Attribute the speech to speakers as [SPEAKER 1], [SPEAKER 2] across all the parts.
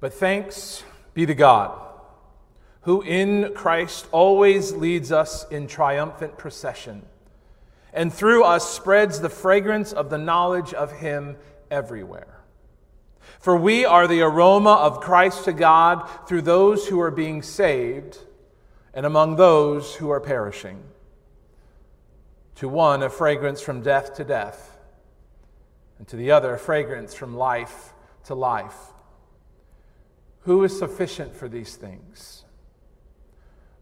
[SPEAKER 1] But thanks be to God, who in Christ always leads us in triumphant procession, and through us spreads the fragrance of the knowledge of Him everywhere. For we are the aroma of Christ to God through those who are being saved and among those who are perishing. To one, a fragrance from death to death, and to the other, a fragrance from life to life. Who is sufficient for these things?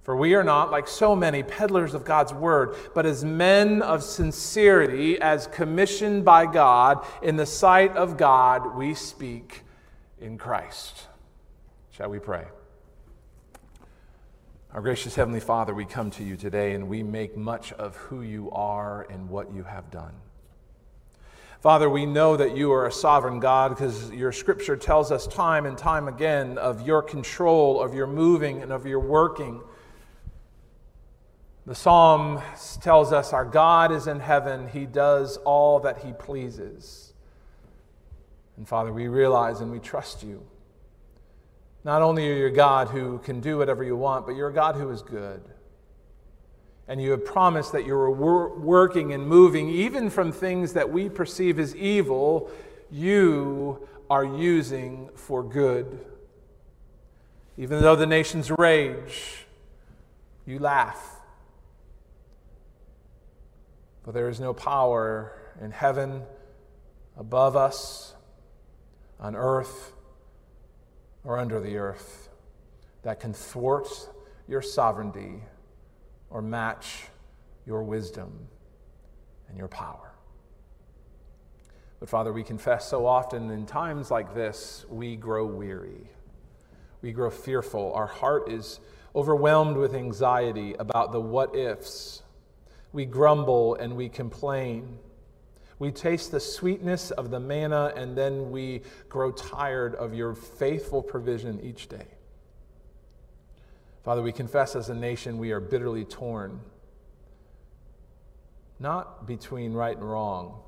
[SPEAKER 1] For we are not, like so many, peddlers of God's word, but as men of sincerity, as commissioned by God, in the sight of God, we speak in Christ. Shall we pray? Our gracious Heavenly Father, we come to you today and we make much of who you are and what you have done. Father, we know that you are a sovereign God because your scripture tells us time and time again of your control, of your moving, and of your working. The psalm tells us our God is in heaven, he does all that he pleases. And Father, we realize and we trust you. Not only are you a God who can do whatever you want, but you're a God who is good and you have promised that you're working and moving, even from things that we perceive as evil, you are using for good. Even though the nations rage, you laugh. For there is no power in heaven above us, on earth, or under the earth that can thwart your sovereignty or match your wisdom and your power. But Father, we confess so often in times like this, we grow weary. We grow fearful. Our heart is overwhelmed with anxiety about the what ifs. We grumble and we complain. We taste the sweetness of the manna and then we grow tired of your faithful provision each day. Father, we confess as a nation we are bitterly torn, not between right and wrong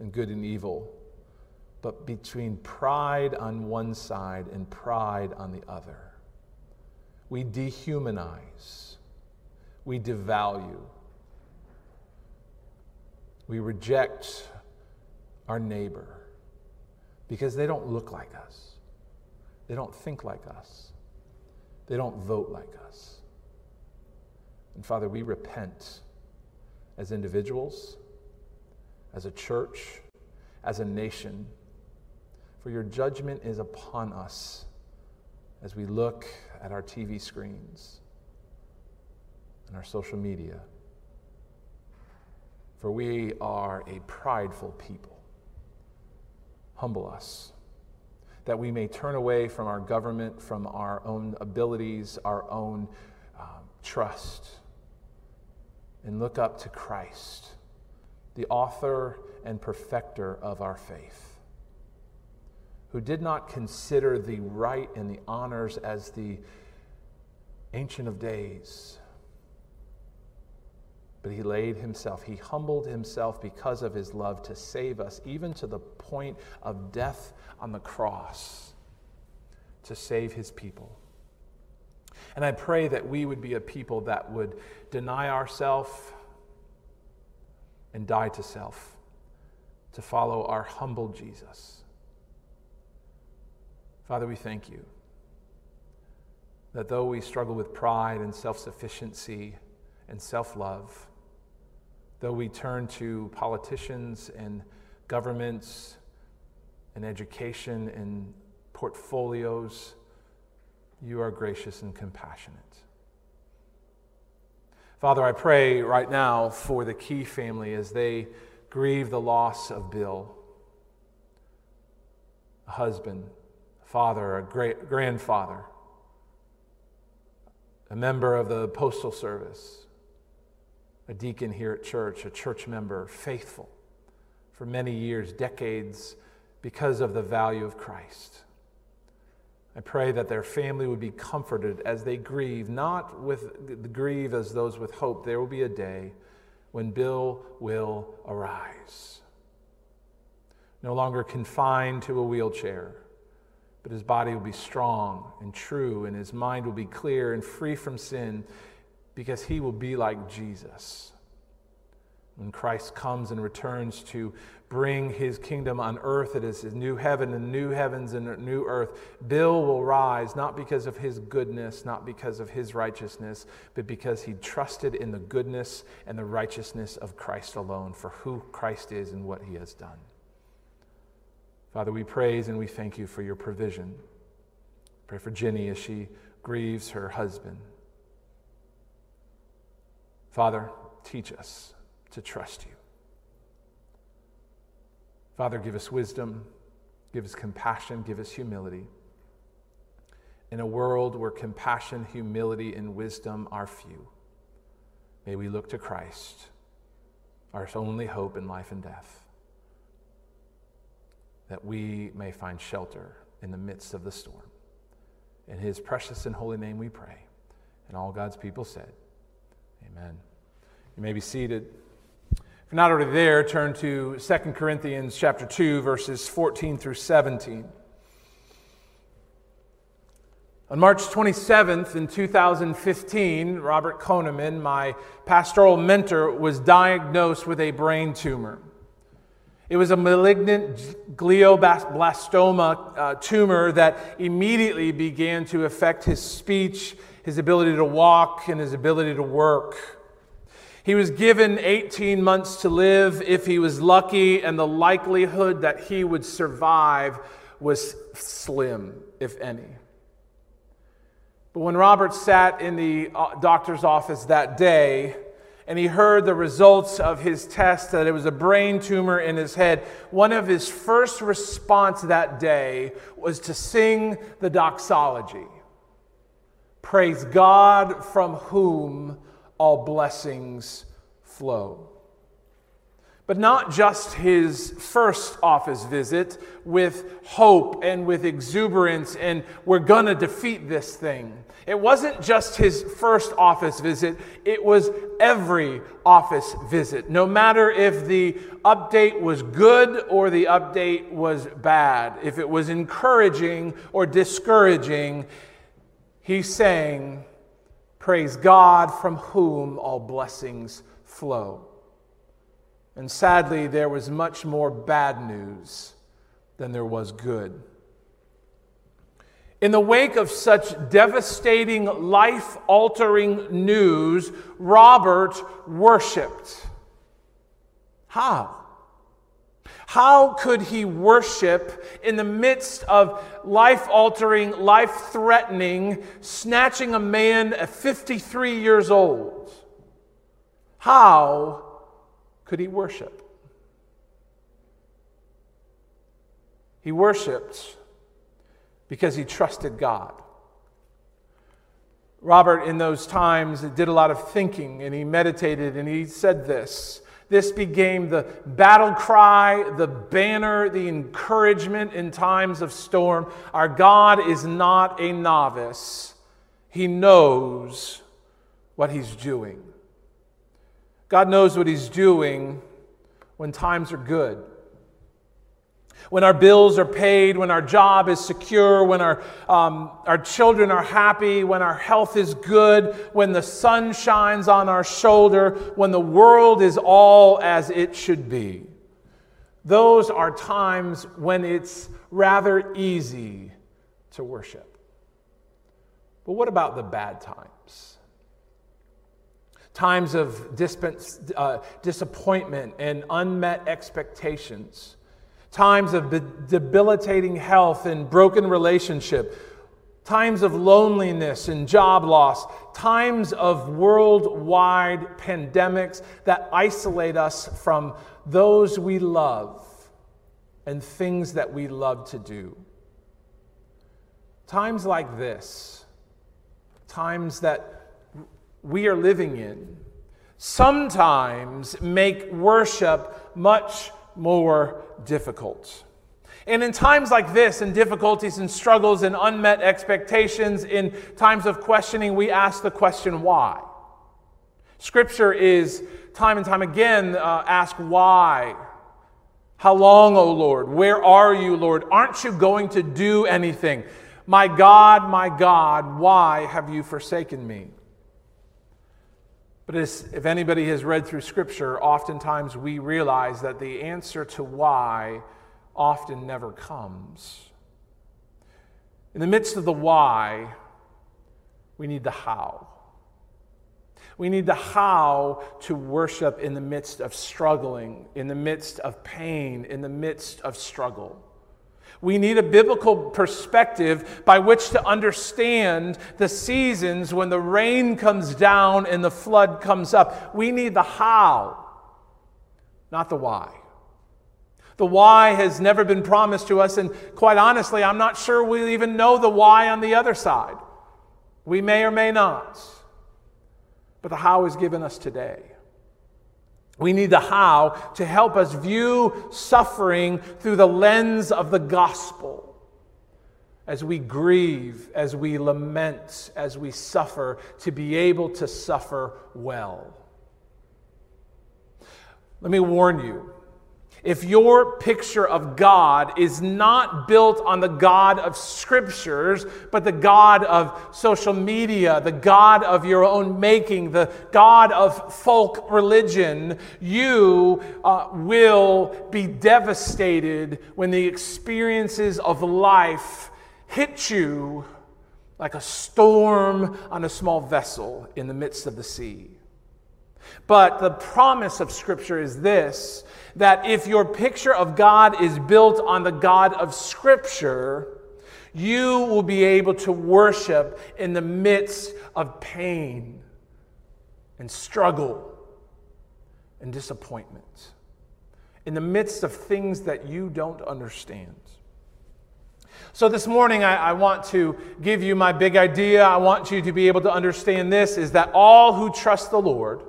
[SPEAKER 1] and good and evil, but between pride on one side and pride on the other. We dehumanize, we devalue, we reject our neighbor because they don't look like us, they don't think like us. They don't vote like us. And Father, we repent as individuals, as a church, as a nation, for your judgment is upon us as we look at our TV screens and our social media. For we are a prideful people. Humble us that we may turn away from our government, from our own abilities, our own um, trust, and look up to Christ, the author and perfecter of our faith, who did not consider the right and the honors as the Ancient of Days. But he laid himself, he humbled himself because of his love to save us, even to the point of death on the cross to save his people. And I pray that we would be a people that would deny ourselves and die to self to follow our humble Jesus. Father, we thank you that though we struggle with pride and self sufficiency and self love, though we turn to politicians and governments and education and portfolios, you are gracious and compassionate. Father, I pray right now for the Key family as they grieve the loss of Bill, a husband, a father, a great grandfather, a member of the Postal Service, a deacon here at church, a church member, faithful for many years, decades, because of the value of Christ. I pray that their family would be comforted as they grieve, not with grieve as those with hope. There will be a day when Bill will arise. No longer confined to a wheelchair, but his body will be strong and true, and his mind will be clear and free from sin because he will be like Jesus. When Christ comes and returns to bring his kingdom on earth, it is his new heaven and new heavens and new earth. Bill will rise not because of his goodness, not because of his righteousness, but because he trusted in the goodness and the righteousness of Christ alone for who Christ is and what he has done. Father, we praise and we thank you for your provision. Pray for Jenny as she grieves her husband. Father, teach us to trust you. Father, give us wisdom, give us compassion, give us humility. In a world where compassion, humility, and wisdom are few, may we look to Christ, our only hope in life and death, that we may find shelter in the midst of the storm. In his precious and holy name we pray. And all God's people said, Amen. You may be seated. If you're not already there, turn to 2 Corinthians chapter 2, verses 14 through 17. On March 27th in 2015, Robert Koneman, my pastoral mentor, was diagnosed with a brain tumor. It was a malignant glioblastoma uh, tumor that immediately began to affect his speech, his ability to walk, and his ability to work. He was given 18 months to live if he was lucky, and the likelihood that he would survive was slim, if any. But when Robert sat in the uh, doctor's office that day, and he heard the results of his test that it was a brain tumor in his head, one of his first response that day was to sing the doxology. Praise God from whom all blessings flow. But not just his first office visit with hope and with exuberance, and we're to defeat this thing. It wasn't just his first office visit, it was every office visit. No matter if the update was good or the update was bad, if it was encouraging or discouraging, he sang, Praise God from whom all blessings flow. And sadly, there was much more bad news than there was good. In the wake of such devastating, life altering news, Robert worshiped. How? How could he worship in the midst of life altering, life threatening, snatching a man at 53 years old? How could he worship? He worshiped because he trusted God. Robert, in those times, did a lot of thinking and he meditated and he said this this became the battle cry, the banner, the encouragement in times of storm. Our God is not a novice, He knows what He's doing. God knows what He's doing when times are good when our bills are paid, when our job is secure, when our, um, our children are happy, when our health is good, when the sun shines on our shoulder, when the world is all as it should be. Those are times when it's rather easy to worship. But what about the bad times? Times of disp- uh, disappointment and unmet expectations times of debilitating health and broken relationship, times of loneliness and job loss, times of worldwide pandemics that isolate us from those we love and things that we love to do. Times like this, times that we are living in, sometimes make worship much more difficult. And in times like this, in difficulties and struggles and unmet expectations, in times of questioning, we ask the question, why? Scripture is time and time again uh, ask why. How long, O Lord? Where are you, Lord? Aren't you going to do anything? My God, my God, why have you forsaken me? But as, if anybody has read through Scripture, oftentimes we realize that the answer to why often never comes. In the midst of the why, we need the how. We need the how to worship in the midst of struggling, in the midst of pain, in the midst of struggle. We need a biblical perspective by which to understand the seasons when the rain comes down and the flood comes up. We need the how, not the why. The why has never been promised to us, and quite honestly, I'm not sure we even know the why on the other side. We may or may not. But the how is given us today. We need the how to help us view suffering through the lens of the gospel. As we grieve, as we lament, as we suffer, to be able to suffer well. Let me warn you if your picture of God is not built on the God of scriptures, but the God of social media, the God of your own making, the God of folk religion, you uh, will be devastated when the experiences of life hit you like a storm on a small vessel in the midst of the sea. But the promise of Scripture is this that if your picture of God is built on the God of Scripture, you will be able to worship in the midst of pain and struggle and disappointment, in the midst of things that you don't understand. So, this morning, I, I, want to give you my big idea. I want you to be able to understand this is that all who trust the Lord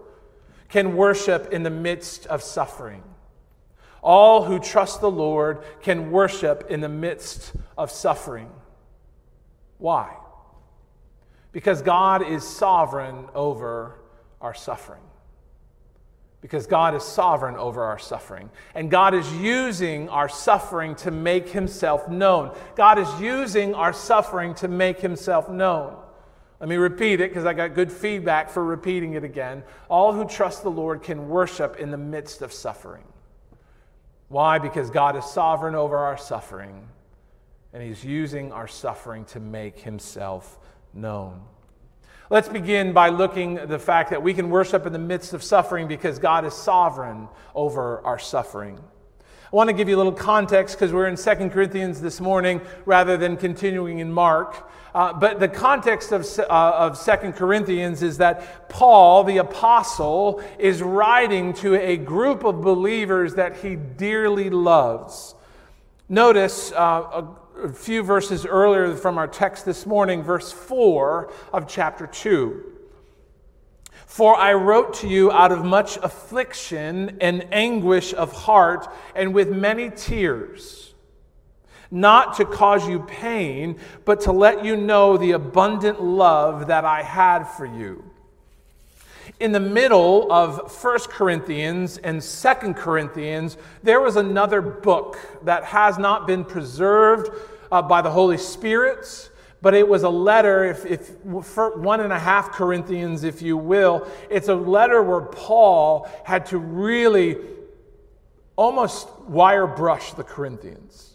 [SPEAKER 1] can worship in the midst of suffering. All who trust the Lord can worship in the midst of suffering. Why? Because God is sovereign over our suffering. Because God is sovereign over our suffering. And God is using our suffering to make himself known. God is using our suffering to make himself known. Let me repeat it because I got good feedback for repeating it again. All who trust the Lord can worship in the midst of suffering. Why? Because God is sovereign over our suffering, and He's using our suffering to make Himself known. Let's begin by looking at the fact that we can worship in the midst of suffering because God is sovereign over our suffering. I want to give you a little context because we're in 2 Corinthians this morning rather than continuing in Mark. Uh, but the context of, uh, of 2 Corinthians is that Paul, the apostle, is writing to a group of believers that he dearly loves. Notice uh, a, a few verses earlier from our text this morning, verse 4 of chapter 2. For I wrote to you out of much affliction and anguish of heart and with many tears, not to cause you pain, but to let you know the abundant love that I had for you. In the middle of 1 Corinthians and 2 Corinthians, there was another book that has not been preserved uh, by the Holy Spirit but it was a letter, if, if one and a half Corinthians, if you will, it's a letter where Paul had to really almost wire brush the Corinthians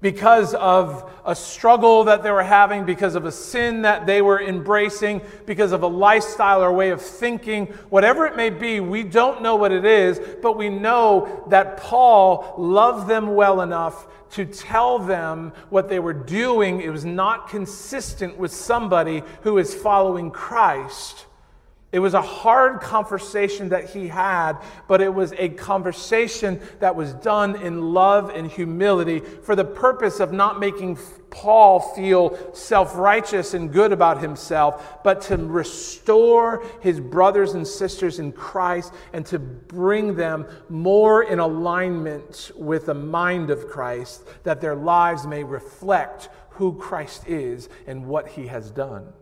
[SPEAKER 1] because of a struggle that they were having, because of a sin that they were embracing, because of a lifestyle or way of thinking, whatever it may be, we don't know what it is, but we know that Paul loved them well enough to tell them what they were doing. It was not consistent with somebody who is following Christ. It was a hard conversation that he had, but it was a conversation that was done in love and humility for the purpose of not making Paul feel self righteous and good about himself, but to restore his brothers and sisters in Christ and to bring them more in alignment with the mind of Christ, that their lives may reflect who Christ is and what he has done.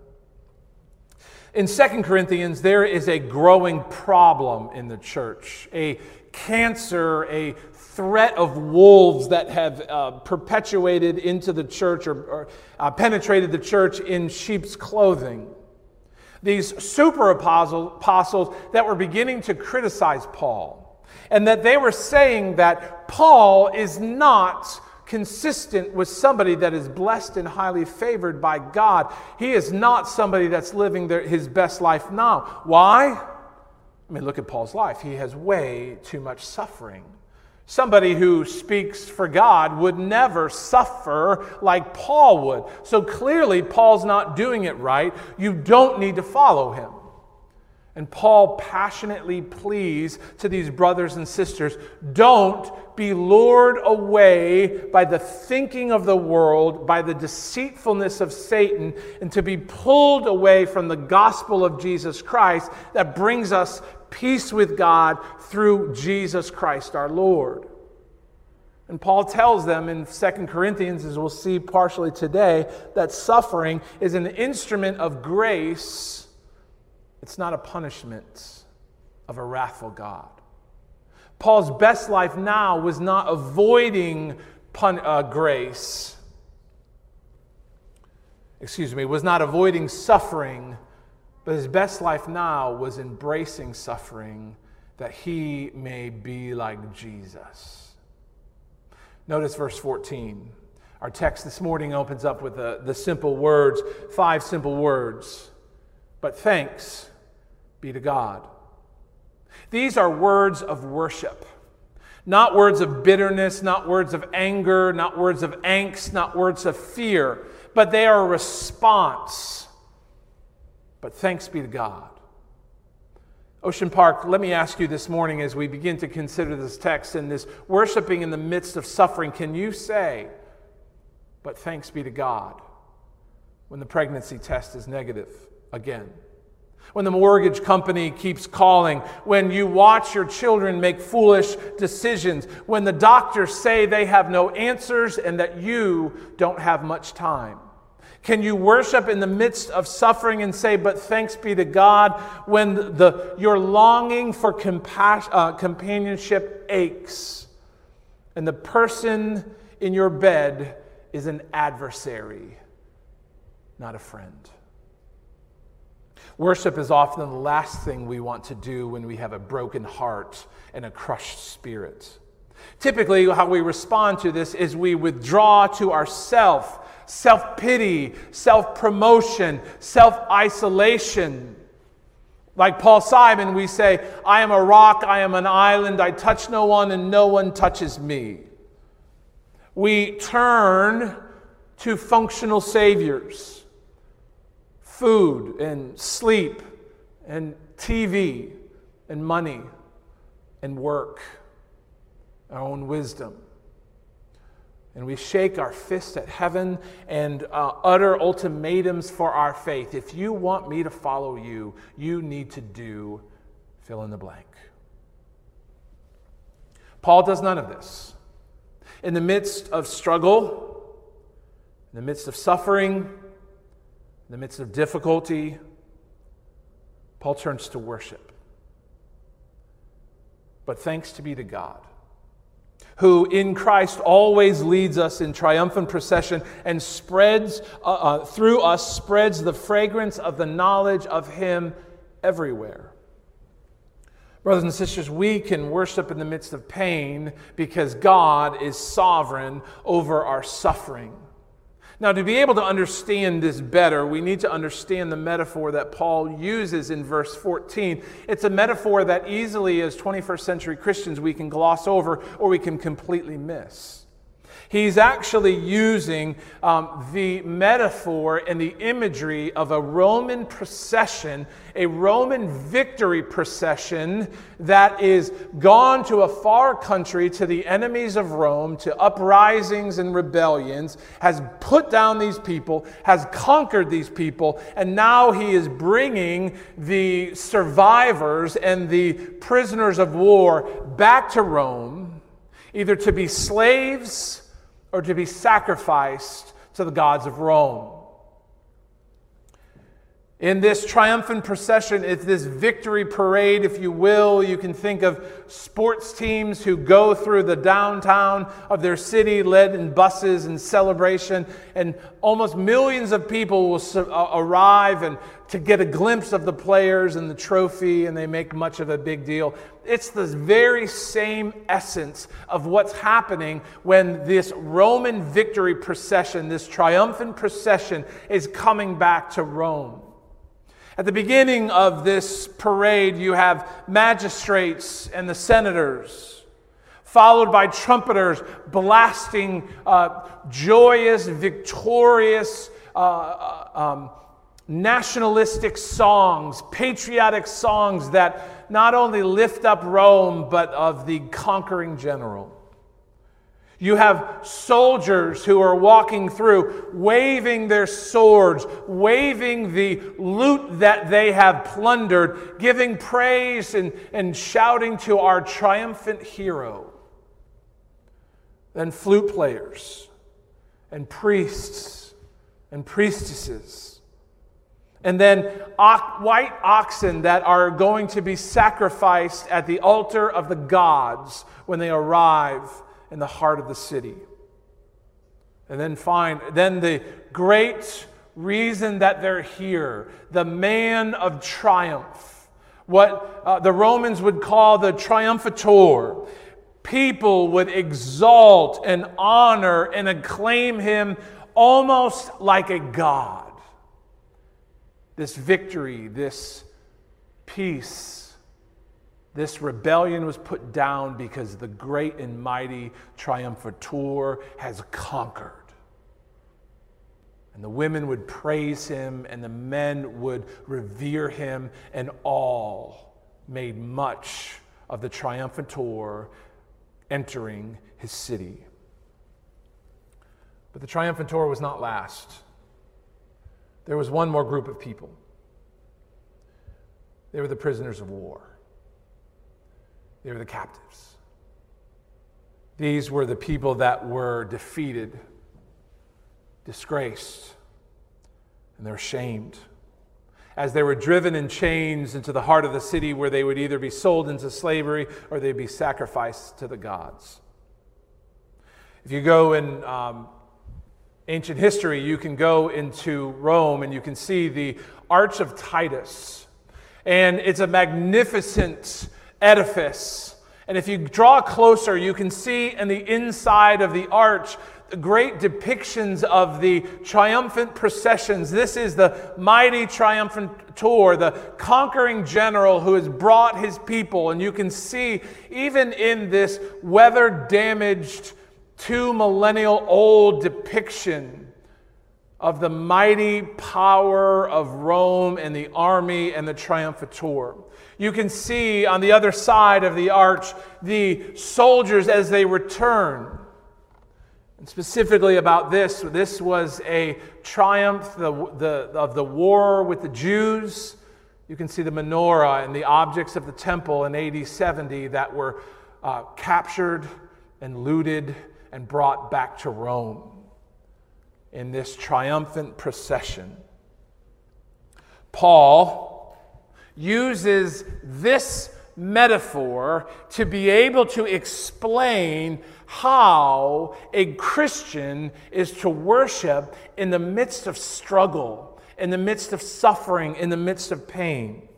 [SPEAKER 1] In 2 Corinthians, there is a growing problem in the church, a cancer, a threat of wolves that have uh, perpetuated into the church or, or uh, penetrated the church in sheep's clothing. These super apostles that were beginning to criticize Paul, and that they were saying that Paul is not consistent with somebody that is blessed and highly favored by God. He is not somebody that's living their, his best life now. Why? I mean, look at Paul's life. He has way too much suffering. Somebody who speaks for God would never suffer like Paul would. So clearly, Paul's not doing it right. You don't need to follow him. And Paul passionately pleads to these brothers and sisters don't be lured away by the thinking of the world, by the deceitfulness of Satan, and to be pulled away from the gospel of Jesus Christ that brings us peace with God through Jesus Christ our Lord. And Paul tells them in 2 Corinthians, as we'll see partially today, that suffering is an instrument of grace it's not a punishment of a wrathful God. Paul's best life now was not avoiding pun- uh, grace, excuse me, was not avoiding suffering, but his best life now was embracing suffering that he may be like Jesus. Notice verse 14. Our text this morning opens up with the, the simple words, five simple words. But thanks be to God. These are words of worship, not words of bitterness, not words of anger, not words of angst, not words of fear, but they are a response. But thanks be to God. Ocean Park, let me ask you this morning as we begin to consider this text and this worshiping in the midst of suffering, can you say, but thanks be to God, when the pregnancy test is negative again? When the mortgage company keeps calling, when you watch your children make foolish decisions, when the doctors say they have no answers and that you don't have much time? Can you worship in the midst of suffering and say, But thanks be to God, when the, your longing for compassion, uh, companionship aches and the person in your bed is an adversary, not a friend? Worship is often the last thing we want to do when we have a broken heart and a crushed spirit. Typically, how we respond to this is we withdraw to ourself, self pity, self promotion, self isolation. Like Paul Simon, we say, I am a rock, I am an island, I touch no one, and no one touches me. We turn to functional saviors food and sleep and TV and money and work, our own wisdom. And we shake our fists at heaven and uh, utter ultimatums for our faith. If you want me to follow you, you need to do fill in the blank. Paul does none of this. In the midst of struggle, in the midst of suffering, in the midst of difficulty, Paul turns to worship. But thanks to be to God, who in Christ always leads us in triumphant procession and spreads uh, uh, through us, spreads the fragrance of the knowledge of Him everywhere. Brothers and sisters, we can worship in the midst of pain because God is sovereign over our suffering. Now, to be able to understand this better, we need to understand the metaphor that Paul uses in verse 14. It's a metaphor that easily, as 21st century Christians, we can gloss over or we can completely miss. He's actually using um, the metaphor and the imagery of a Roman procession, a Roman victory procession that is gone to a far country to the enemies of Rome, to uprisings and rebellions, has put down these people, has conquered these people, and now he is bringing the survivors and the prisoners of war back to Rome, either to be slaves or to be sacrificed to the gods of Rome. In this triumphant procession, it's this victory parade, if you will. You can think of sports teams who go through the downtown of their city, led in buses and celebration, and almost millions of people will uh, arrive and to get a glimpse of the players and the trophy, and they make much of a big deal. It's the very same essence of what's happening when this Roman victory procession, this triumphant procession, is coming back to Rome. At the beginning of this parade, you have magistrates and the senators, followed by trumpeters blasting uh, joyous, victorious, uh, uh, um, nationalistic songs, patriotic songs that not only lift up Rome, but of the conquering general. You have soldiers who are walking through, waving their swords, waving the loot that they have plundered, giving praise and, and shouting to our triumphant hero. Then flute players and priests and priestesses. And then white oxen that are going to be sacrificed at the altar of the gods when they arrive in the heart of the city. And then find, then the great reason that they're here, the man of triumph, what uh, the Romans would call the triumphator. People would exalt and honor and acclaim him almost like a god. This victory, this peace, this rebellion was put down because the great and mighty triumphator has conquered. And the women would praise him, and the men would revere him, and all made much of the triumphator entering his city. But the triumphator was not last. There was one more group of people. They were the prisoners of war. They were the captives. These were the people that were defeated, disgraced, and they're shamed. As they were driven in chains into the heart of the city where they would either be sold into slavery or they'd be sacrificed to the gods. If you go and um, ancient history, you can go into Rome and you can see the Arch of Titus. And it's a magnificent edifice. And if you draw closer, you can see in the inside of the arch the great depictions of the triumphant processions. This is the mighty triumphator, the conquering general who has brought his people. And you can see, even in this weather damaged, two millennial old depiction of the mighty power of Rome and the army and the triumphator. You can see on the other side of the arch the soldiers as they return. And specifically about this, this was a triumph the, the, of the war with the Jews. You can see the menorah and the objects of the temple in AD 70 that were uh, captured and looted and brought back to Rome in this triumphant procession. Paul uses this metaphor to be able to explain how a Christian is to worship in the midst of struggle, in the midst of suffering, in the midst of pain.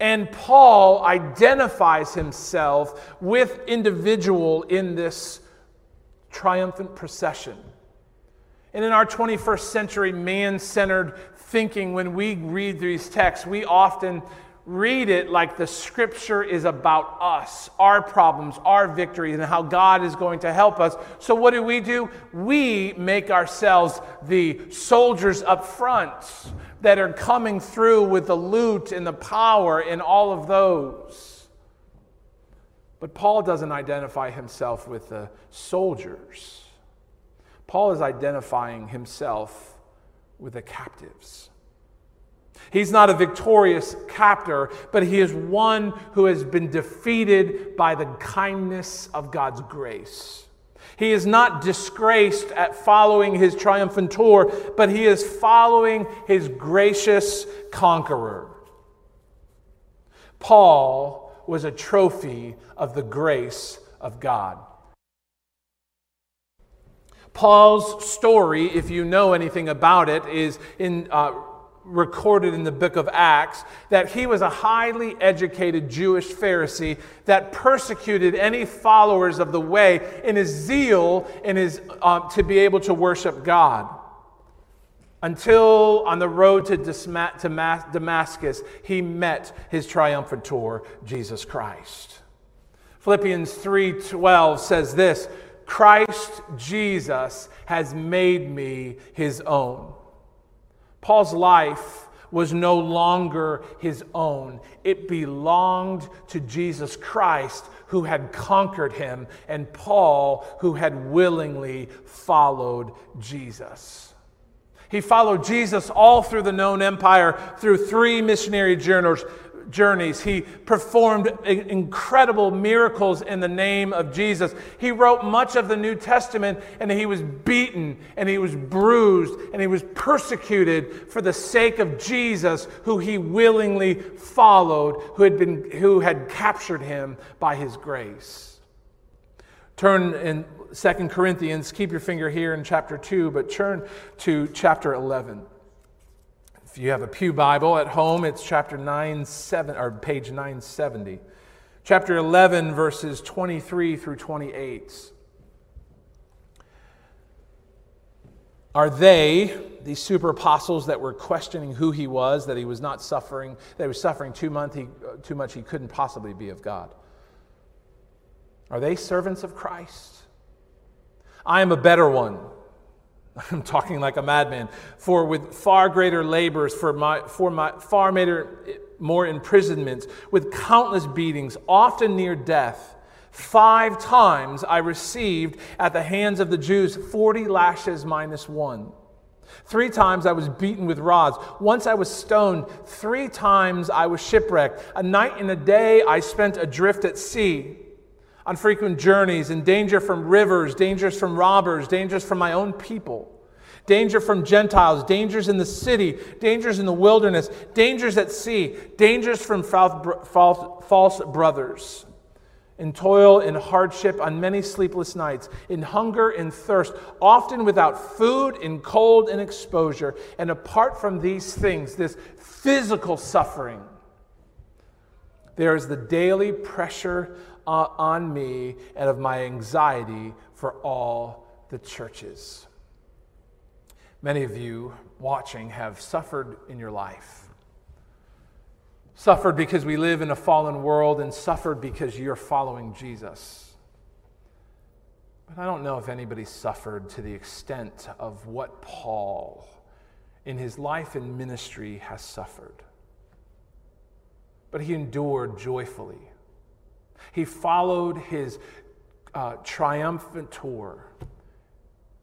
[SPEAKER 1] And Paul identifies himself with individual in this triumphant procession. And in our 21st century man centered thinking when we read these texts, we often read it like the scripture is about us, our problems, our victories, and how God is going to help us. So, what do we do? We make ourselves the soldiers up front that are coming through with the loot and the power and all of those. But Paul doesn't identify himself with the soldiers. Paul is identifying himself with the captives. He's not a victorious captor, but he is one who has been defeated by the kindness of God's grace. He is not disgraced at following his triumphator, but he is following his gracious conqueror. Paul was a trophy of the grace of God. Paul's story, if you know anything about it, is in, uh, recorded in the book of Acts that he was a highly educated Jewish Pharisee that persecuted any followers of the way in his zeal in his, uh, to be able to worship God. Until on the road to, Damascus, he met his triumphator, Jesus Christ. Philippians 3:12 says this, Christ Jesus has made me his own. Paul's life was no longer his own. It belonged to Jesus Christ, who had conquered him, and Paul, who had willingly followed Jesus. He followed Jesus all through the known empire through three missionary journeys. He performed incredible miracles in the name of Jesus. He wrote much of the New Testament and he was beaten and he was bruised and he was persecuted for the sake of Jesus, who he willingly followed, who had, been, who had captured him by his grace. Turn in Second Corinthians, keep your finger here in chapter 2, but turn to chapter 11. If you have a Pew Bible at home, it's chapter 9, 7, or page 970. Chapter 11, verses 23 through 28. Are they, these super apostles that were questioning who he was, that he was not suffering, that he was suffering too much, he, too much, he couldn't possibly be of God? Are they servants of Christ? I am a better one. I'm talking like a madman. For with far greater labors, for my, for my far greater, more imprisonments, with countless beatings, often near death. Five times I received at the hands of the Jews 40 lashes minus one. Three times I was beaten with rods. Once I was stoned. Three times I was shipwrecked. A night and a day I spent adrift at sea on frequent journeys, in danger from rivers, dangers from robbers, dangers from my own people, danger from Gentiles, dangers in the city, dangers in the wilderness, dangers at sea, dangers from false, brothers. In toil in hardship on many sleepless nights, in hunger and thirst, often without food, in cold and exposure. And apart from these things, this physical suffering, there is the daily pressure Uh, on me and of my anxiety for all the churches. Many of you watching have suffered in your life. Suffered because we live in a fallen world, and suffered because you're following Jesus. But I don't know if anybody suffered to the extent of what Paul, in his life and ministry, has suffered. But he endured joyfully. He followed his uh, triumphator.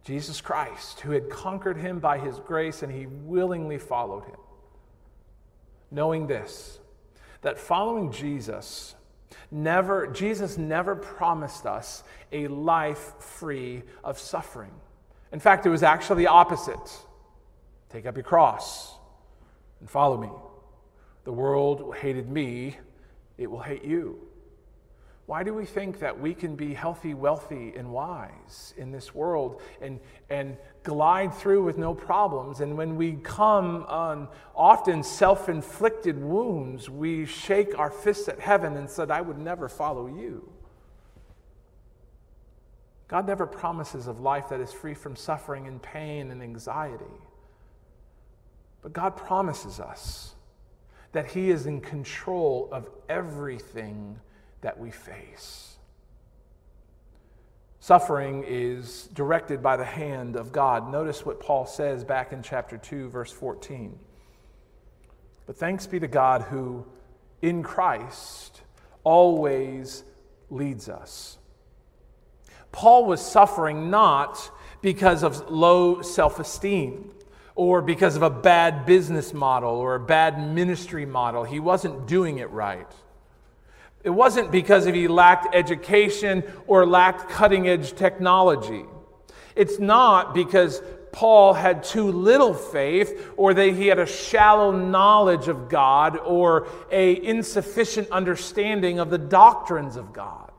[SPEAKER 1] Jesus Christ, who had conquered him by his grace, and he willingly followed him. Knowing this, that following Jesus, never, Jesus never promised us a life free of suffering. In fact, it was actually the opposite. Take up your cross and follow me. The world hated me, it will hate you. Why do we think that we can be healthy, wealthy, and wise in this world and, and glide through with no problems? And when we come on often self inflicted wounds, we shake our fists at heaven and said, I would never follow you. God never promises of life that is free from suffering and pain and anxiety. But God promises us that He is in control of everything that we face. Suffering is directed by the hand of God. Notice what Paul says back in chapter 2, verse 14. But thanks be to God who, in Christ, always leads us. Paul was suffering not because of low self esteem or because of a bad business model or a bad ministry model. He wasn't doing it right. It wasn't because he lacked education or lacked cutting edge technology. It's not because Paul had too little faith or that he had a shallow knowledge of God or a insufficient understanding of the doctrines of God.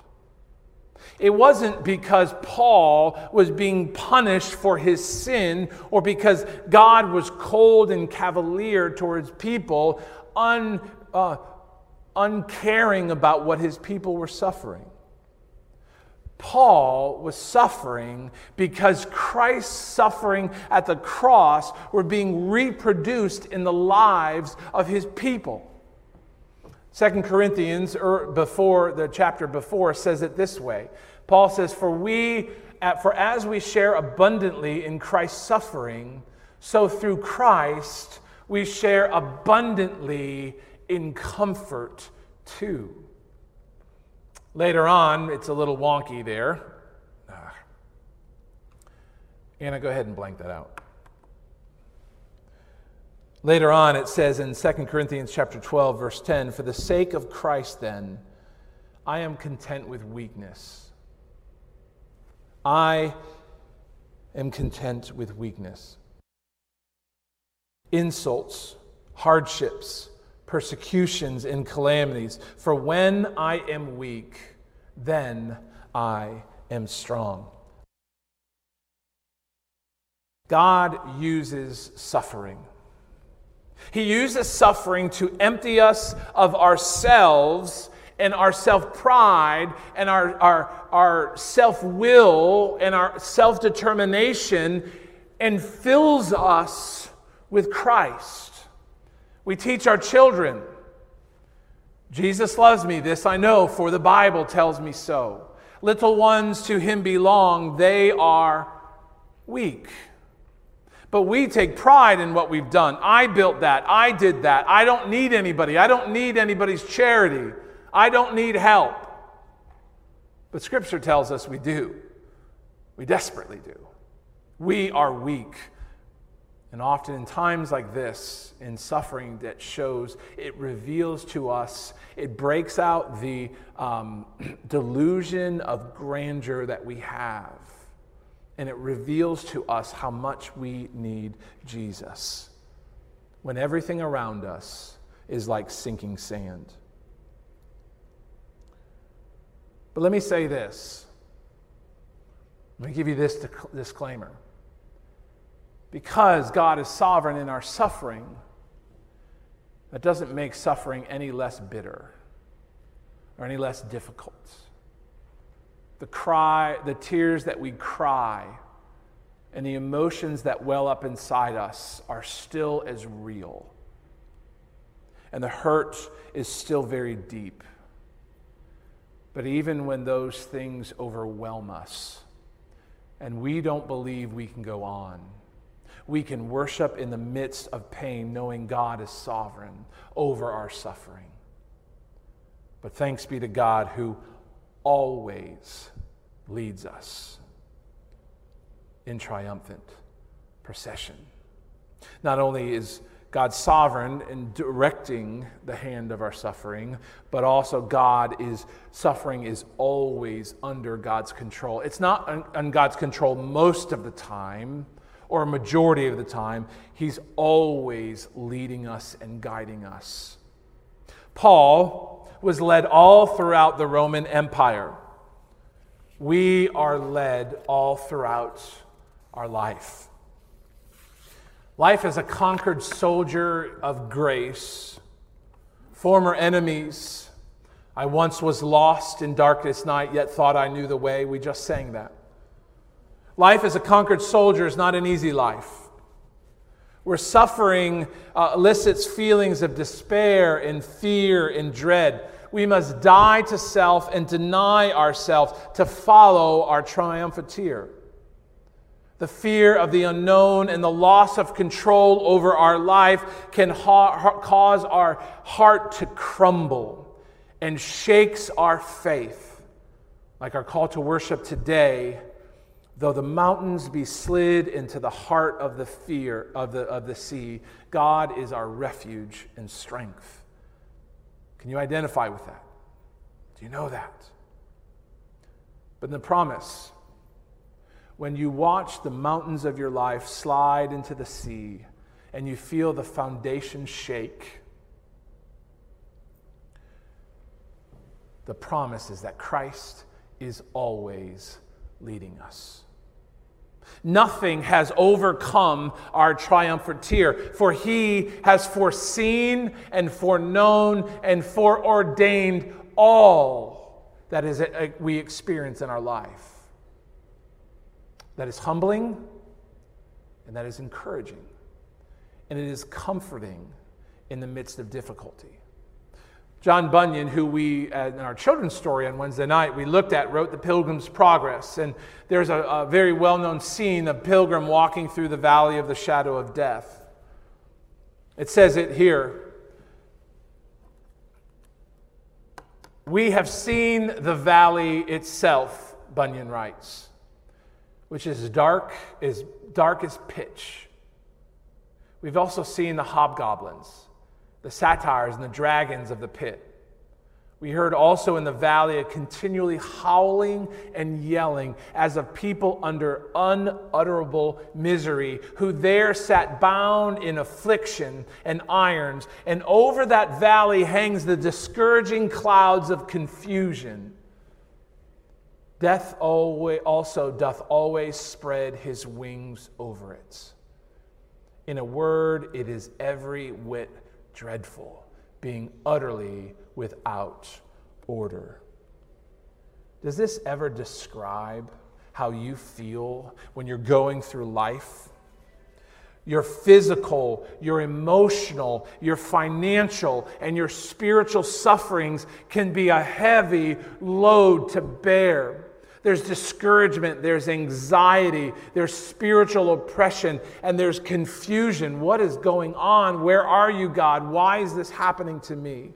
[SPEAKER 1] It wasn't because Paul was being punished for his sin or because God was cold and cavalier towards people, un, uh, uncaring about what his people were suffering. Paul was suffering because Christ's suffering at the cross were being reproduced in the lives of his people. Second Corinthians, or er, before the chapter before, says it this way. Paul says, "For we, for as we share abundantly in Christ's suffering, so through Christ we share abundantly in comfort too." Later on, it's a little wonky there. Ah. Anna, go ahead and blank that out. Later on, it says in 2 Corinthians chapter 12, verse 10, For the sake of Christ, then, I am content with weakness. I am content with weakness. Insults, hardships, persecutions, and calamities. For when I am weak, then I am strong. God uses suffering. He uses suffering to empty us of ourselves and our self pride and our, our, our self will and our self determination and fills us with Christ. We teach our children Jesus loves me, this I know, for the Bible tells me so. Little ones to him belong, they are weak. But we take pride in what we've done. I built that. I did that. I don't need anybody. I don't need anybody's charity. I don't need help. But Scripture tells us we do. We desperately do. We are weak. And often in times like this, in suffering that shows, it reveals to us, it breaks out the um, delusion of grandeur that we have. And it reveals to us how much we need Jesus when everything around us is like sinking sand. But let me say this. Let me give you this disclaimer because God is sovereign in our suffering, that doesn't make suffering any less bitter or any less difficult. The cry, the tears that we cry, and the emotions that well up inside us are still as real. And the hurt is still very deep. But even when those things overwhelm us and we don't believe we can go on, we can worship in the midst of pain, knowing God is sovereign over our suffering. But thanks be to God who always leads us in triumphant procession. Not only is God sovereign in directing the hand of our suffering, but also God is suffering is always under God's control. It's not on God's control most of the time, or a majority of the time, he's always leading us and guiding us. Paul was led all throughout the Roman Empire. We are led all throughout our life. Life as a conquered soldier of grace, former enemies. I once was lost in darkest night, yet thought I knew the way. We just sang that. Life as a conquered soldier is not an easy life. Where suffering uh, elicits feelings of despair and fear and dread, we must die to self and deny ourselves to follow our triumphator. The fear of the unknown and the loss of control over our life can ha- cause our heart to crumble and shakes our faith. Like our call to worship today Though the mountains be slid into the heart of the fear of the, of the sea, God is our refuge and strength. Can you identify with that? Do you know that? But the promise, when you watch the mountains of your life slide into the sea and you feel the foundation shake, the promise is that Christ is always leading us. Nothing has overcome our triumphator, for he has foreseen and foreknown and foreordained all that is uh, we experience in our life. That is humbling and that is encouraging. And it is comforting in the midst of difficulty. John Bunyan, who we, uh, in our children's story on Wednesday night, we looked at, wrote The Pilgrim's Progress. And there's a, a very well known scene of Pilgrim walking through the valley of the shadow of death. It says it here. We have seen the valley itself, Bunyan writes, which is dark, is dark as pitch. We've also seen the hobgoblins the satyrs and the dragons of the pit. We heard also in the valley a continually howling and yelling as of people under unutterable misery, who there sat bound in affliction and irons, and over that valley hangs the discouraging clouds of confusion. Death also doth always spread his wings over it. In a word, it is every whit dreadful, being utterly without order. Does this ever describe how you feel when you're going through life? Your physical, your emotional, your financial, and your spiritual sufferings can be a heavy load to bear. There's discouragement, there's anxiety, there's spiritual oppression, and there's confusion. What is going on? Where are you, God? Why is this happening to me?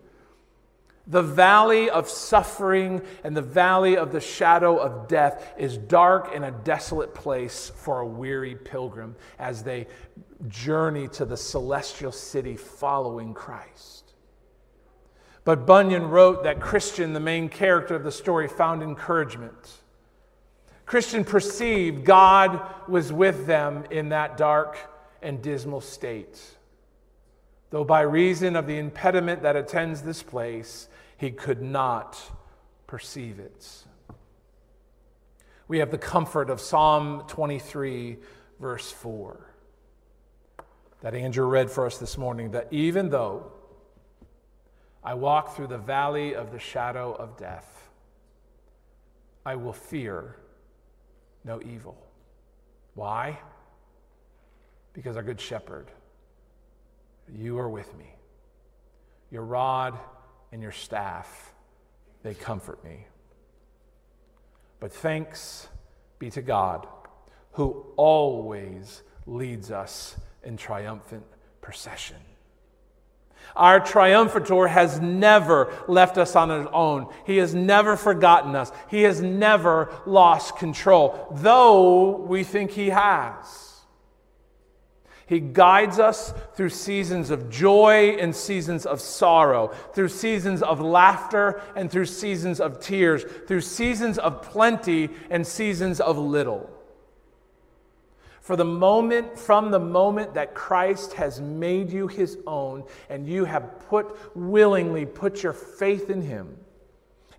[SPEAKER 1] The valley of suffering and the valley of the shadow of death is dark and a desolate place for a weary pilgrim as they journey to the celestial city following Christ. But Bunyan wrote that Christian, the main character of the story, found encouragement. Christian perceived God was with them in that dark and dismal state. Though by reason of the impediment that attends this place, he could not perceive it. We have the comfort of Psalm 23, verse 4, that Andrew read for us this morning that even though I walk through the valley of the shadow of death, I will fear no evil. Why? Because our good shepherd, you are with me. Your rod and your staff, they comfort me. But thanks be to God who always leads us in triumphant procession. Our triumphator has never left us on his own. He has never forgotten us. He has never lost control, though we think he has. He guides us through seasons of joy and seasons of sorrow, through seasons of laughter and through seasons of tears, through seasons of plenty and seasons of little. For the moment, from the moment that Christ has made you his own and you have put willingly put your faith in him,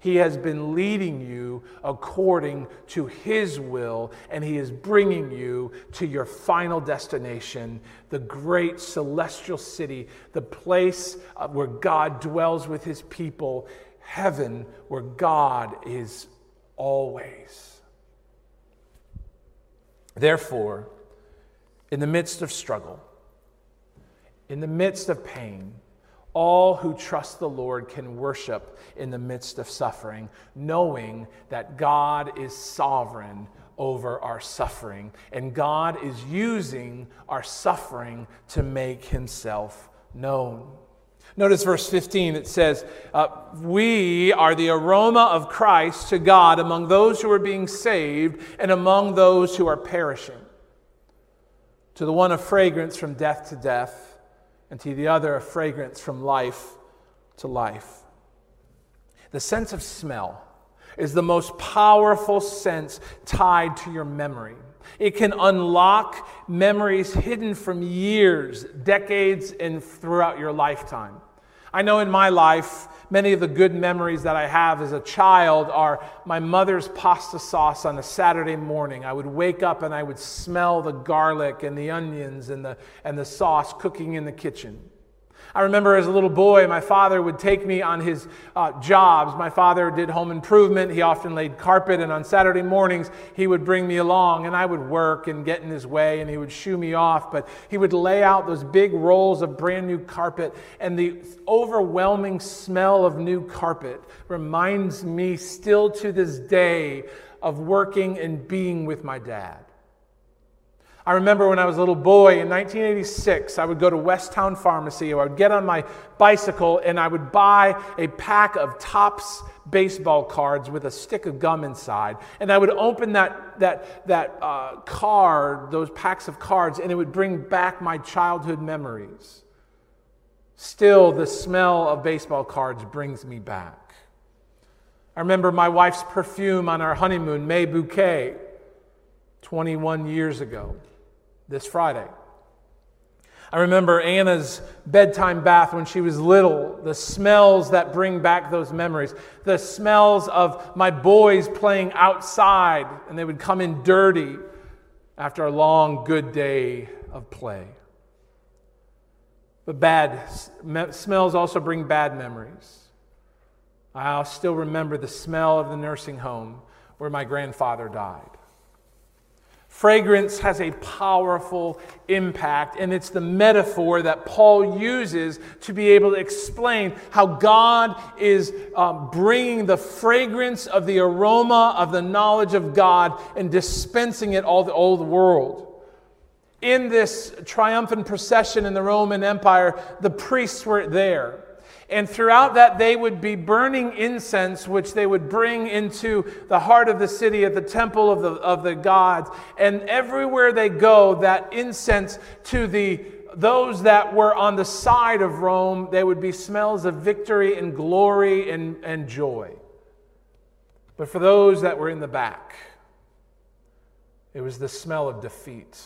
[SPEAKER 1] he has been leading you according to his will, and he is bringing you to your final destination, the great celestial city, the place uh, where God dwells with his people, heaven, where God is always. Therefore, in the midst of struggle, in the midst of pain, all who trust the Lord can worship in the midst of suffering, knowing that God is sovereign over our suffering, and God is using our suffering to make himself known. Notice verse 15, it says, uh, We are the aroma of Christ to God among those who are being saved and among those who are perishing to the one a fragrance from death to death, and to the other a fragrance from life to life. The sense of smell is the most powerful sense tied to your memory. It can unlock memories hidden from years, decades, and throughout your lifetime. I know in my life, many of the good memories that I have as a child are my mother's pasta sauce on a Saturday morning. I would wake up and I would smell the garlic and the onions and the, and the sauce cooking in the kitchen. I remember as a little boy, my father would take me on his uh, jobs. My father did home improvement. He often laid carpet, and on Saturday mornings, he would bring me along, and I would work and get in his way, and he would shoo me off. But he would lay out those big rolls of brand new carpet, and the overwhelming smell of new carpet reminds me still to this day of working and being with my dad. I remember when I was a little boy in 1986, I would go to Westtown Pharmacy, or I would get on my bicycle and I would buy a pack of Topps baseball cards with a stick of gum inside. And I would open that, that, that uh, card, those packs of cards, and it would bring back my childhood memories. Still, the smell of baseball cards brings me back. I remember my wife's perfume on our honeymoon, May Bouquet, 21 years ago this Friday. I remember Anna's bedtime bath when she was little, the smells that bring back those memories, the smells of my boys playing outside, and they would come in dirty after a long, good day of play. But bad smells also bring bad memories. I still remember the smell of the nursing home where my grandfather died. Fragrance has a powerful impact, and it's the metaphor that Paul uses to be able to explain how God is um, bringing the fragrance of the aroma of the knowledge of God and dispensing it all the old world. In this triumphant procession in the Roman Empire, the priests were there. And throughout that, they would be burning incense, which they would bring into the heart of the city at the temple of the, of the gods. And everywhere they go, that incense to the those that were on the side of Rome, there would be smells of victory and glory and, and joy. But for those that were in the back, it was the smell of defeat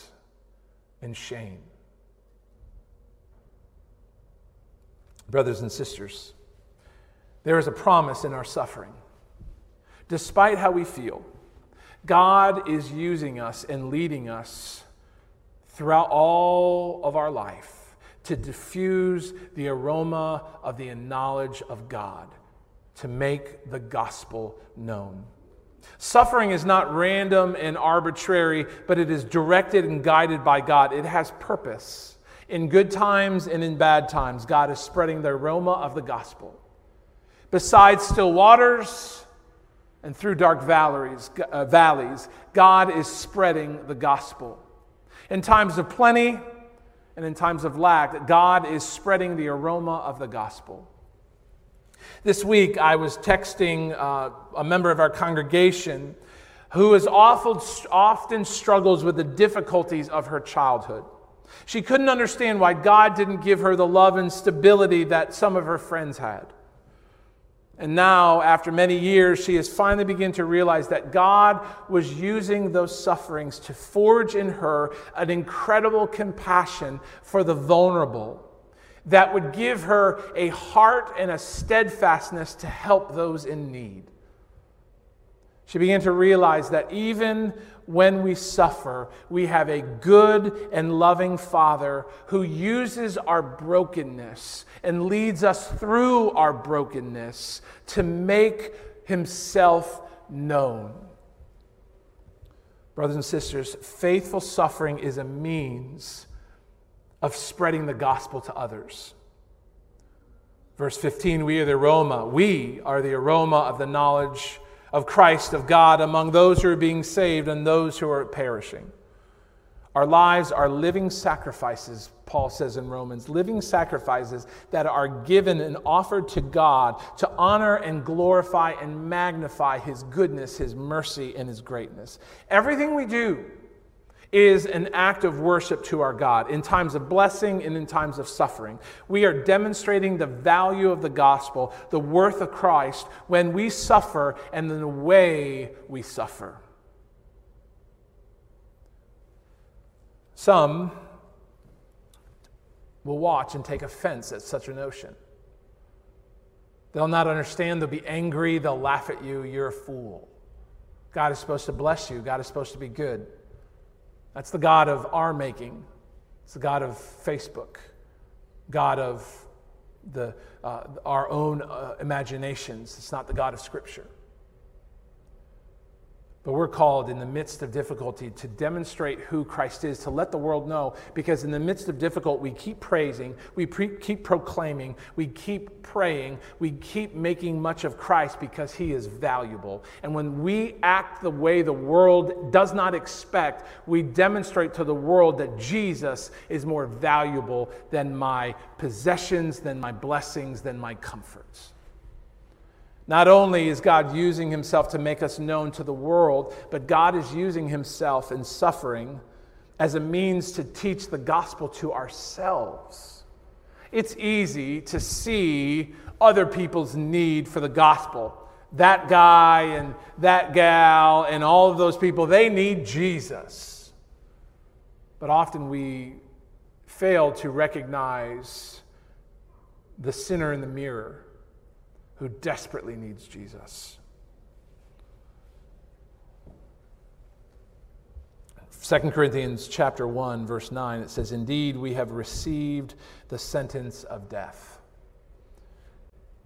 [SPEAKER 1] and shame. Brothers and sisters, there is a promise in our suffering. Despite how we feel, God is using us and leading us throughout all of our life to diffuse the aroma of the knowledge of God, to make the gospel known. Suffering is not random and arbitrary, but it is directed and guided by God. It has purpose. In good times and in bad times, God is spreading the aroma of the gospel. Besides still waters and through dark valleys, uh, valleys, God is spreading the gospel. In times of plenty and in times of lack, God is spreading the aroma of the gospel. This week, I was texting uh, a member of our congregation who has often, often struggles with the difficulties of her childhood. She couldn't understand why God didn't give her the love and stability that some of her friends had. And now, after many years, she has finally begun to realize that God was using those sufferings to forge in her an incredible compassion for the vulnerable that would give her a heart and a steadfastness to help those in need. She began to realize that even when we suffer, we have a good and loving Father who uses our brokenness and leads us through our brokenness to make himself known. Brothers and sisters, faithful suffering is a means of spreading the gospel to others. Verse 15, we are the aroma. We are the aroma of the knowledge of Christ, of God, among those who are being saved and those who are perishing. Our lives are living sacrifices, Paul says in Romans, living sacrifices that are given and offered to God to honor and glorify and magnify His goodness, His mercy, and His greatness. Everything we do is an act of worship to our God in times of blessing and in times of suffering. We are demonstrating the value of the gospel, the worth of Christ when we suffer and in the way we suffer. Some will watch and take offense at such a notion. They'll not understand, they'll be angry, they'll laugh at you, you're a fool. God is supposed to bless you, God is supposed to be good. That's the God of our making. It's the God of Facebook, God of the, uh, our own uh, imaginations. It's not the God of Scripture. But we're called in the midst of difficulty to demonstrate who Christ is, to let the world know, because in the midst of difficult, we keep praising, we pre- keep proclaiming, we keep praying, we keep making much of Christ because he is valuable. And when we act the way the world does not expect, we demonstrate to the world that Jesus is more valuable than my possessions, than my blessings, than my comforts. Not only is God using himself to make us known to the world, but God is using himself in suffering as a means to teach the gospel to ourselves. It's easy to see other people's need for the gospel. That guy and that gal and all of those people, they need Jesus. But often we fail to recognize the sinner in the mirror who desperately needs Jesus. 2 Corinthians chapter 1 verse 9 it says indeed we have received the sentence of death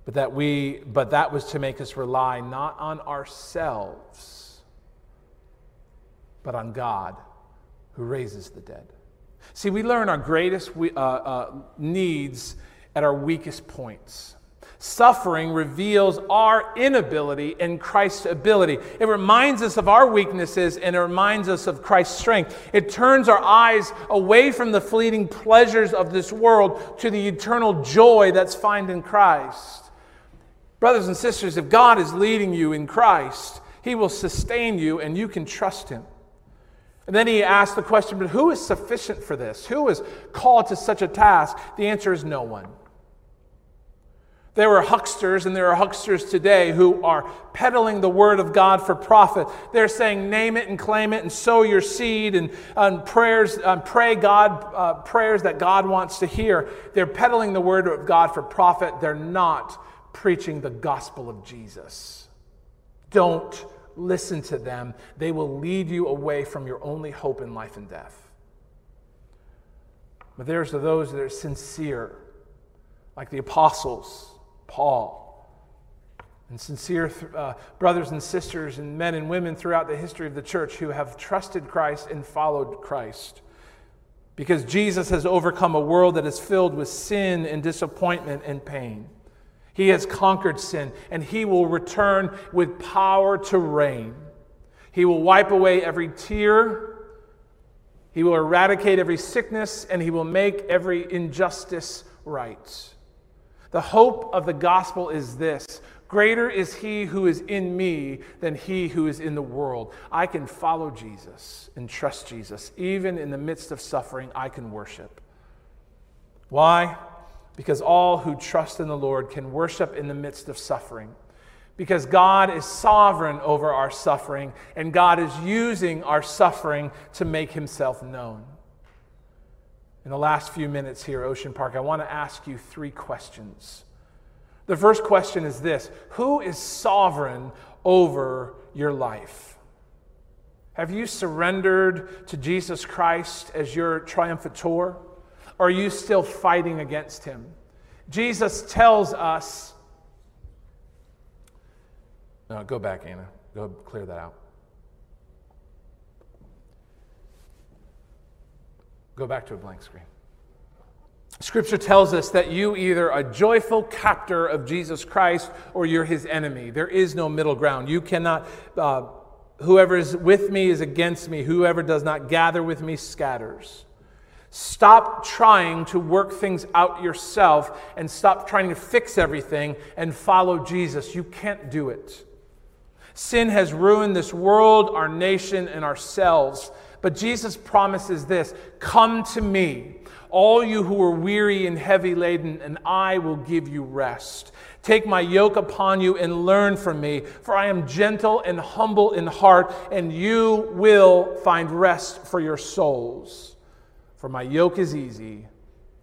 [SPEAKER 1] but that we but that was to make us rely not on ourselves but on God who raises the dead. See we learn our greatest uh, uh, needs at our weakest points. Suffering reveals our inability and Christ's ability. It reminds us of our weaknesses and it reminds us of Christ's strength. It turns our eyes away from the fleeting pleasures of this world to the eternal joy that's found in Christ. Brothers and sisters, if God is leading you in Christ, He will sustain you and you can trust Him. And then he asked the question, but who is sufficient for this? Who is called to such a task? The answer is no one. There were hucksters, and there are hucksters today who are peddling the word of God for profit. They're saying, name it and claim it and sow your seed and, and prayers, pray God uh, prayers that God wants to hear. They're peddling the word of God for profit. They're not preaching the gospel of Jesus. Don't listen to them. They will lead you away from your only hope in life and death. But there's those that are sincere, like the apostles Paul. And sincere uh, brothers and sisters and men and women throughout the history of the church who have trusted Christ and followed Christ. Because Jesus has overcome a world that is filled with sin and disappointment and pain. He has conquered sin, and he will return with power to reign. He will wipe away every tear. He will eradicate every sickness, and he will make every injustice right. The hope of the gospel is this Greater is he who is in me than he who is in the world. I can follow Jesus and trust Jesus. Even in the midst of suffering, I can worship. Why? Because all who trust in the Lord can worship in the midst of suffering. Because God is sovereign over our suffering, and God is using our suffering to make himself known. In the last few minutes here, Ocean Park, I want to ask you three questions. The first question is this Who is sovereign over your life? Have you surrendered to Jesus Christ as your triumphator? Or are you still fighting against him? Jesus tells us. No, go back, Anna. Go clear that out. Go back to a blank screen. Scripture tells us that you either a joyful captor of Jesus Christ or you're his enemy. There is no middle ground. You cannot, uh, whoever is with me is against me. Whoever does not gather with me scatters. Stop trying to work things out yourself and stop trying to fix everything and follow Jesus. You can't do it. Sin has ruined this world, our nation, and ourselves. But Jesus promises this Come to me, all you who are weary and heavy laden, and I will give you rest. Take my yoke upon you and learn from me, for I am gentle and humble in heart, and you will find rest for your souls. For my yoke is easy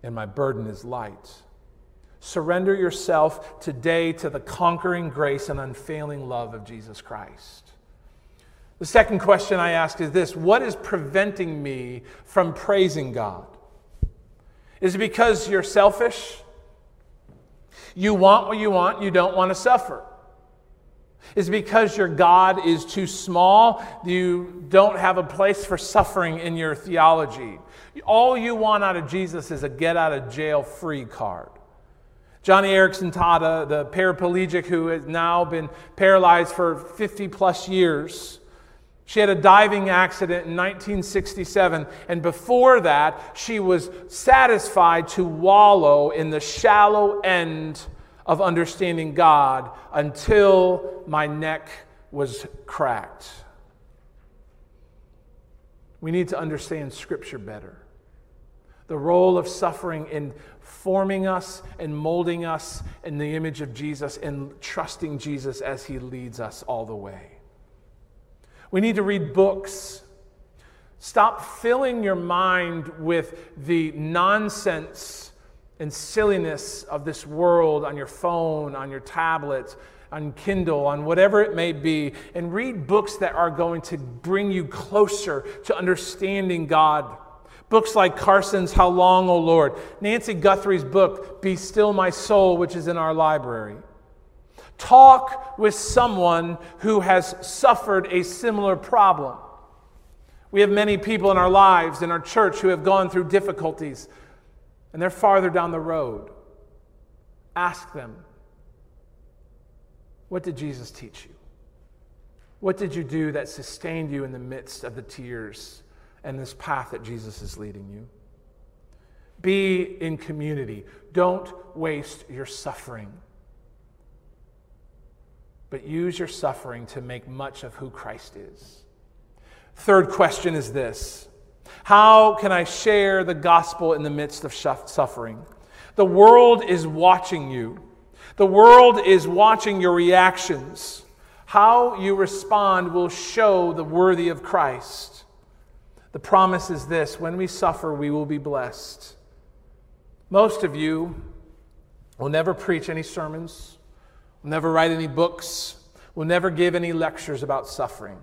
[SPEAKER 1] and my burden is light. Surrender yourself today to the conquering grace and unfailing love of Jesus Christ. The second question I ask is this What is preventing me from praising God? Is it because you're selfish? You want what you want, you don't want to suffer. Is it because your God is too small? You don't have a place for suffering in your theology. All you want out of Jesus is a get out of jail free card. Joni Eareckson Tada, the paraplegic who has now been paralyzed for 50 plus years, she had a diving accident in 1967, and before that, she was satisfied to wallow in the shallow end of understanding God until my neck was cracked. We need to understand Scripture better. The role of suffering in forming us and molding us in the image of Jesus and trusting Jesus as He leads us all the way. We need to read books. Stop filling your mind with the nonsense and silliness of this world on your phone, on your tablet, on Kindle, on whatever it may be, and read books that are going to bring you closer to understanding God. Books like Carson's How Long, O Lord, Nancy Guthrie's book, Be Still My Soul, which is in our library. Talk with someone who has suffered a similar problem. We have many people in our lives, in our church, who have gone through difficulties, and they're farther down the road. Ask them, What did Jesus teach you? What did you do that sustained you in the midst of the tears and this path that Jesus is leading you? Be in community. Don't waste your suffering but use your suffering to make much of who Christ is. Third question is this How can I share the gospel in the midst of suffering? The world is watching you, the world is watching your reactions. How you respond will show the worthy of Christ. The promise is this when we suffer, we will be blessed. Most of you will never preach any sermons We'll never write any books. We'll never give any lectures about suffering.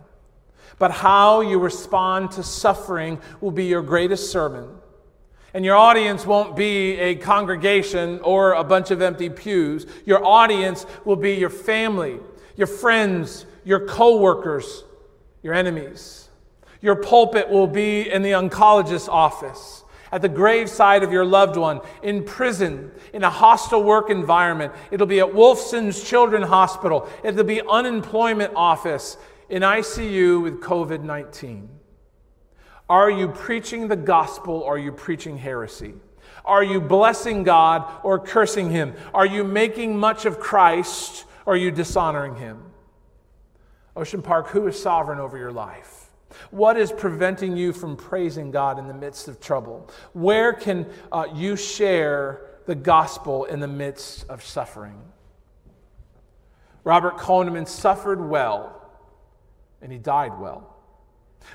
[SPEAKER 1] But how you respond to suffering will be your greatest sermon. And your audience won't be a congregation or a bunch of empty pews. Your audience will be your family, your friends, your coworkers, your enemies. Your pulpit will be in the oncologist's office at the graveside of your loved one, in prison, in a hostile work environment. It'll be at Wolfson's Children's Hospital. It'll be unemployment office in ICU with COVID 19. Are you preaching the gospel or are you preaching heresy? Are you blessing God or cursing Him? Are you making much of Christ or are you dishonoring Him? Ocean Park, who is sovereign over your life? What is preventing you from praising God in the midst of trouble? Where can uh, you share the gospel in the midst of suffering? Robert Koneman suffered well, and he died well.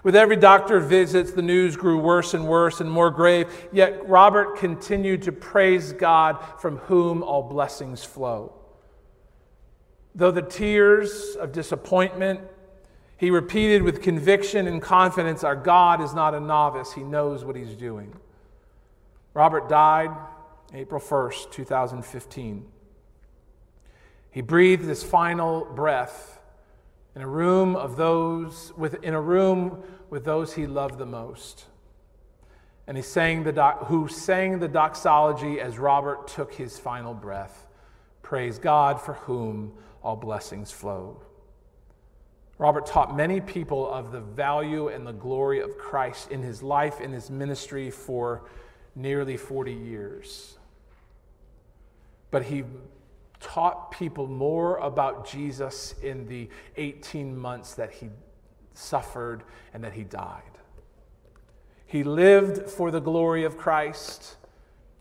[SPEAKER 1] With every doctor visits, the news grew worse and worse and more grave, yet Robert continued to praise God from whom all blessings flow. Though the tears of disappointment he repeated with conviction and confidence Our God is not a novice, He knows what He's doing. Robert died April 1st, 2015. He breathed his final breath in a room of those with, in a room with those he loved the most. And he sang the doc, who sang the doxology as Robert took his final breath. Praise God for whom all blessings flow. Robert taught many people of the value and the glory of Christ in his life, in his ministry for nearly 40 years. But he taught people more about Jesus in the 18 months that he suffered and that he died. He lived for the glory of Christ,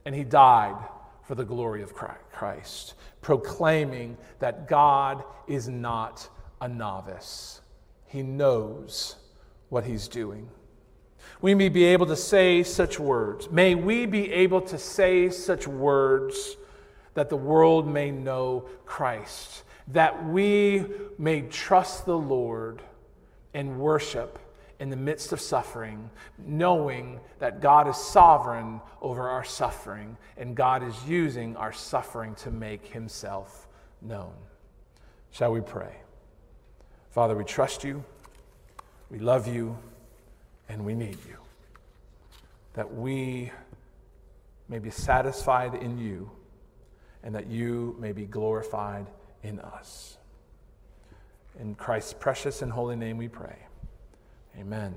[SPEAKER 1] and he died for the glory of Christ, proclaiming that God is not a novice. He knows what he's doing. We may be able to say such words. May we be able to say such words that the world may know Christ, that we may trust the Lord and worship in the midst of suffering, knowing that God is sovereign over our suffering and God is using our suffering to make himself known. Shall we pray? Father, we trust you, we love you, and we need you. That we may be satisfied in you and that you may be glorified in us. In Christ's precious and holy name we pray. Amen.